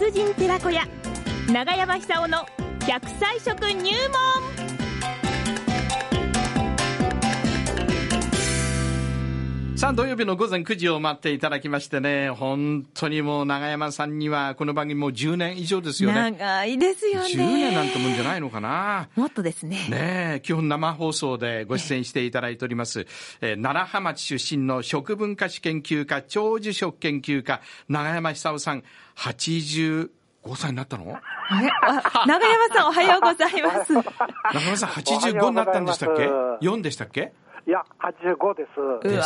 達人寺子屋。長山久夫の100歳食入門。さあ、土曜日の午前9時を待っていただきましてね、本当にもう長山さんには、この番組もう10年以上ですよね。長いですよね。10年なんてもんじゃないのかな。もっとですね。ね基本生放送でご出演していただいております、えー、奈良浜町出身の食文化史研究家、長寿食研究家、長山久夫さん、85歳になったの？あれ？長山さんおはようございます。長山さん85になったんでしたっけ ?4 でしたっけ？いや、85です。ですよね。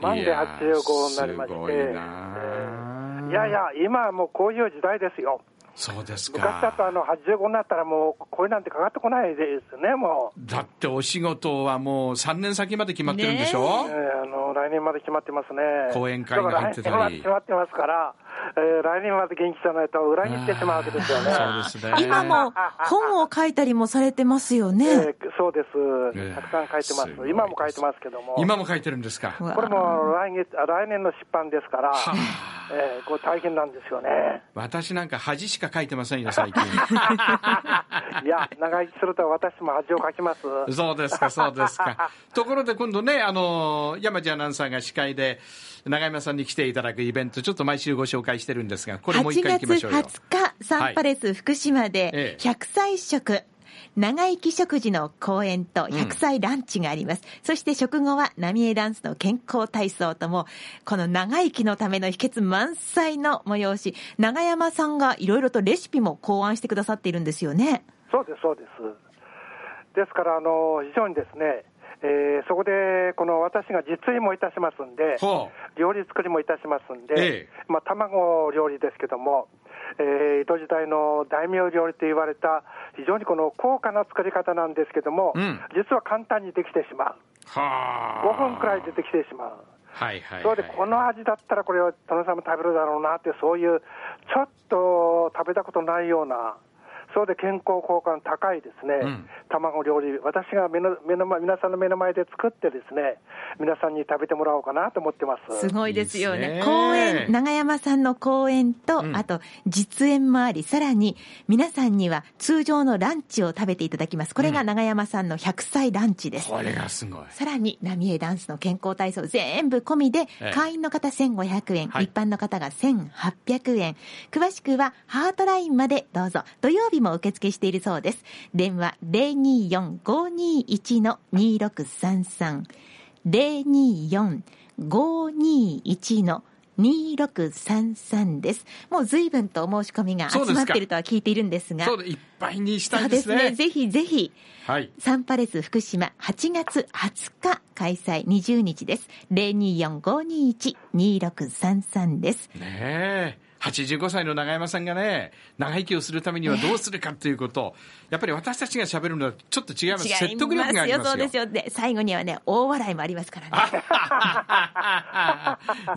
なんで85になりまして。いやいや、今はもうこういう時代ですよ。そうですか昔だとあの85になったら、もう声なんてかかってこないですね、もう。だってお仕事はもう3年先まで決まってるんでしょ、ね、あの来年まで決まってますね。講演会が入ってたり。決まってますから、えー、来年まで元気じゃないと裏切ってしまうわけですよね。そうですね。今も本を書いたりもされてますよね。えー、そうです。たくさん書いてます。今も書いてますけども。今も書いてるんですか？これも来月、来年の出版ですから、えー、これ大変なんですよね。私なんか恥しか書いてませんよ、最近。いや、長生きすると私も恥を書きます。そうですか、そうですか。ところで今度ね、あの、山地アナウンサーが司会で、永山さんに来ていただくイベント、ちょっと毎週ご紹介してるんですが、これもう一回行きましょうよ。8月20日、サンパレス福島で、100歳食。長生き食事の講演と100歳ランチがあります。うん、そして食後は浪江ダンスの健康体操とも、この長生きのための秘訣満載の催し、長山さんがいろいろとレシピも考案してくださっているんですよね。そうです、そうです。ですから、あの、非常にですね、えー、そこでこの私が実演もいたしますんで、料理作りもいたしますんで、ええ、まあ、卵料理ですけども、えー、江戸時代の大名料理と言われた、非常にこの高価な作り方なんですけども、うん、実は簡単にできてしまう、5分くらいでできてしまう。はいはい、はい、それでこの味だったらこれは殿様も食べるだろうなって、そういうちょっと食べたことないような、それで健康効果の高いですね、うん、卵料理、私が目の目の皆さんの目の前で作ってですね、皆さんに食べてもらおうかなと思ってます。すごいですよね。公演、長山さんの公演と、うん、あと実演もあり、さらに皆さんには通常のランチを食べていただきます。これが長山さんの100歳ランチです。これがすごい。さらに、浪江ダンスの健康体操全部込みで、会員の方1500円、はい、一般の方が1800円。詳しくはハートラインまでどうぞ。土曜日も受付しているそうです。電話024-521-2633。024-521 2633です。もう随分とお申し込みが集まっているとは聞いているんですが。そういっぱいにしたいですね。そうですね。ぜひぜひ。はい。サンパレス福島8月20日開催20日です。024-521-2633です。ねえ。85歳の永山さんがね、長生きをするためにはどうするかということ、やっぱり私たちが喋るのはちょっと違います。説得力がありますよ。そうですよ。で、最後にはね、大笑いもありますから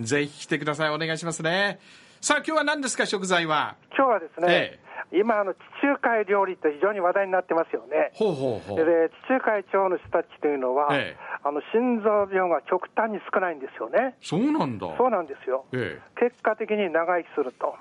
ね。ぜひ来てください。お願いしますね。さあ、今日は何ですか、食材は？今日はですね、ええ今あの、地中海料理って非常に話題になってますよね。ほうほうほうで地中海地方の人たちというのは、ええ、あの心臓病が極端に少ないんですよね。そうなんだ。そうなんですよ。え、結果的に長生きすると。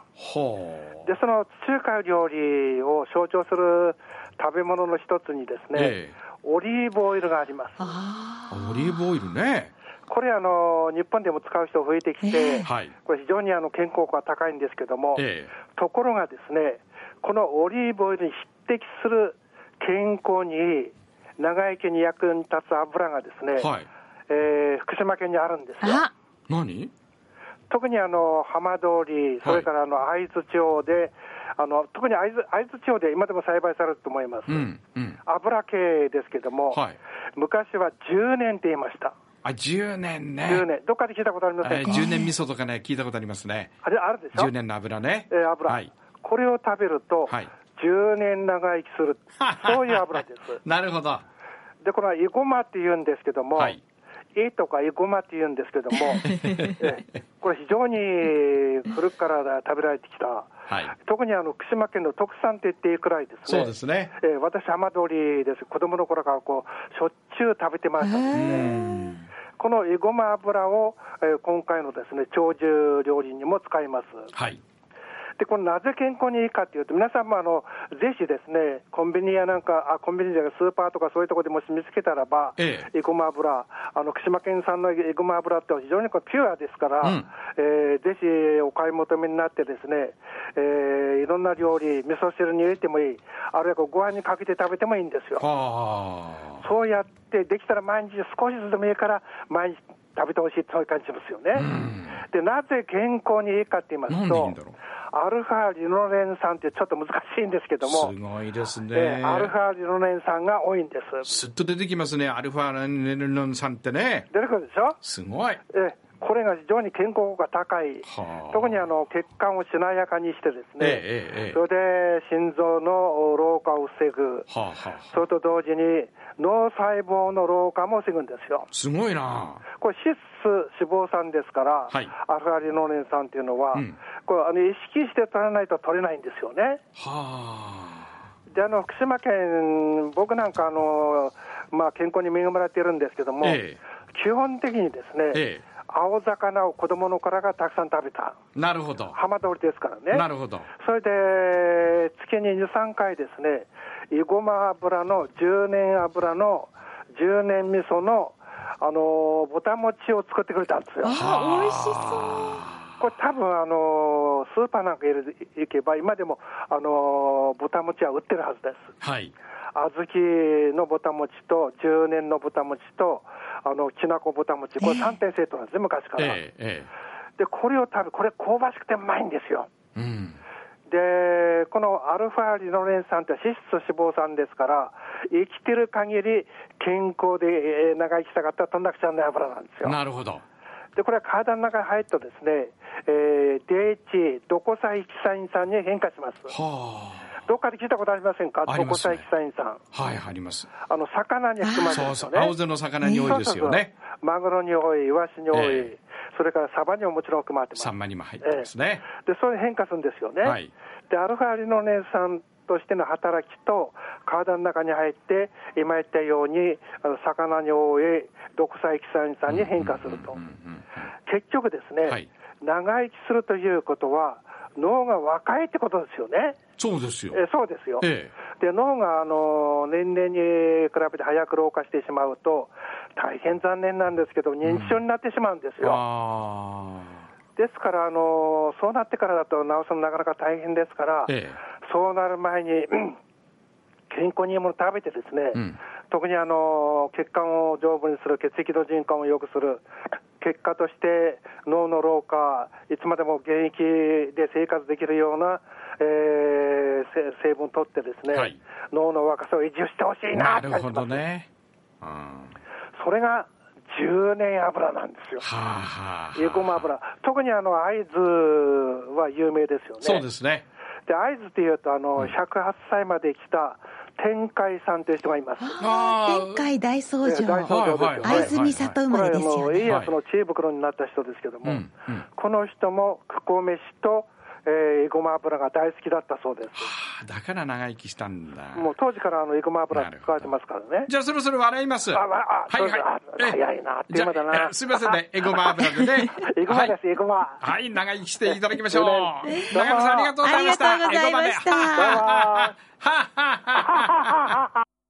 で、その地中海料理を象徴する食べ物の一つにですね、オリーブオイルがあります。オリーブオイルね。これあの、日本でも使う人増えてきて、えー、これ非常にあの健康効果高いんですけども、えー、ところがですね、このオリーブオイルに匹敵する健康にいい、長生きに役に立つ油がですね、はい、えー、福島県にあるんですよ。何？特にあの浜通り、それからあの会津地方で、あの特に会津会津地方で今でも栽培されると思います、うんうん、油系ですけども、はい、昔は10年って言いました。あ、10年ね。10年。どっかで聞いたことありませんか、えー、10年味噌とかね、聞いたことありますね。あれ、あるでしょ ?10 年の油ね。えー、油。はい。これを食べると、はい、10年長生きする。そういう油です。なるほど。で、このイゴマって言うんですけども、はい、イとかイゴマって言うんですけども、えこれ非常に古くから食べられてきた、はい、特にあの福島県の特産って言っていいくらいですね。そうですね。えー、私、浜通りです。子供の頃からこう、しょっちゅう食べてましたね。このエゴマ油を、えー、今回のですね、長寿料理にも使います。はい。で、このなぜ健康にいいかっていうと、皆さんもあのぜひですね、コンビニやなんか、あコンビニじゃスーパーとかそういうところでもし見つけたらば、ええ、エゴマ油、あの福島県産のエゴマ油って非常にこピュアですから、うん、えー、ぜひお買い求めになってですね、えー、いろんな料理、味噌汁に入れてもいい、あるいはご飯にかけて食べてもいいんですよ。そうやって、できたら毎日少しずつでもいいから、毎日食べてほしいそういう感じしますよね。で、なぜ健康にいいかって言いますと、アルファリノレン酸ってちょっと難しいんですけども、すごいですね、アルファリノレン酸が多いんです。すっと出てきますね、アルファリノレン酸ってね。出てくるでしょ？すごい。えこれが非常に健康効果高い、特にあの血管をしなやかにしてですね、それで心臓の老化を防ぐ、それと同時に脳細胞の老化も防ぐんですよ。すごいな。これ脂質脂肪酸ですから、はい、アルファリノレン酸っていうのは、うん、これあの意識して取らないと取れないんですよね。はあ。であの福島県、僕なんかあの、まあ、健康に恵まれているんですけども、ええ、基本的にですね、ええ青魚を子供の頃がたくさん食べた。なるほど。浜通りですからね。なるほど。それで、月に2、3回ですね、いごま油の10年油の10年味噌の、あの、豚餅を作ってくれたんですよ。あ、美味しそう。これ多分あのスーパーなんか行けば、今でもあの豚餅は売ってるはずです。はい。小豆の豚餅と、10年の豚餅と、あのきなこ豚餅、これ3点セットなんですね、昔から。ええ、で、これを食べ、これ香ばしくてうまいんですよ。うん、で、このアルファリノレン酸って脂質脂肪酸ですから、生きてる限り健康で長生きしたかったらとんだくちゃんの油なんですよ。なるほど。で、これは体の中に入るとですね、えー、DH、ドコサイキサイン酸に変化します。はあ。どっかで聞いたことありませんか、ドコサイキサイン酸。はい、あります。あの、魚に含まれてる、ね、そうそう、青背の魚に多いですよね。マグロに多い、イワシに多い、えー、それからサバにももちろん含まれてます。サンマにも入ってますね。えー、で、そういう変化するんですよね。はい、で、アルファリノレン酸としての働きと、体の中に入って、今言ったように、あの魚に多い、毒イキサイン酸に変化すると。結局ですね、はい、長生きするということは、脳が若いってことですよね。そうですよ。えそうですよ。ええ、で脳があの年々に比べて早く老化してしまうと、大変残念なんですけど、認知症になってしまうんですよ。うん、ですからあの、そうなってからだと治すのなかなか大変ですから、え、そうなる前に、健康にいいもの食べてですね、うん、特にあの血管を丈夫にする、血液の循環を良くする、結果として脳の老化、いつまでも現役で生活できるような、えー、成分を取ってですね、はい、脳の若さを維持してほしいななるほどね。うん、それが10年油なんですよ。はあはあ、エゴマ油。特にあの、会津は有名ですよね。そうですね。で、会津っていうと、あの、108歳まで来た、天海さんという人がいます。天海大僧正。大僧正です会津美里生まれですよね。家康の知恵袋になった人ですけども、この人も、クコ飯と、えー、ごま油が大好きだったそうです。はあ、だから長生きしたんだ。もう当時からあの、えごま油使われてますからね。じゃあそろそろ笑います。あ、あ、はいはい。早いな、っていうまだな。すみませんね、えごま油でね。えごまです、えごま。はい、長生きしていただきましょう。長山さんありがとうございました。ありがとうございました。どうも。はははははは。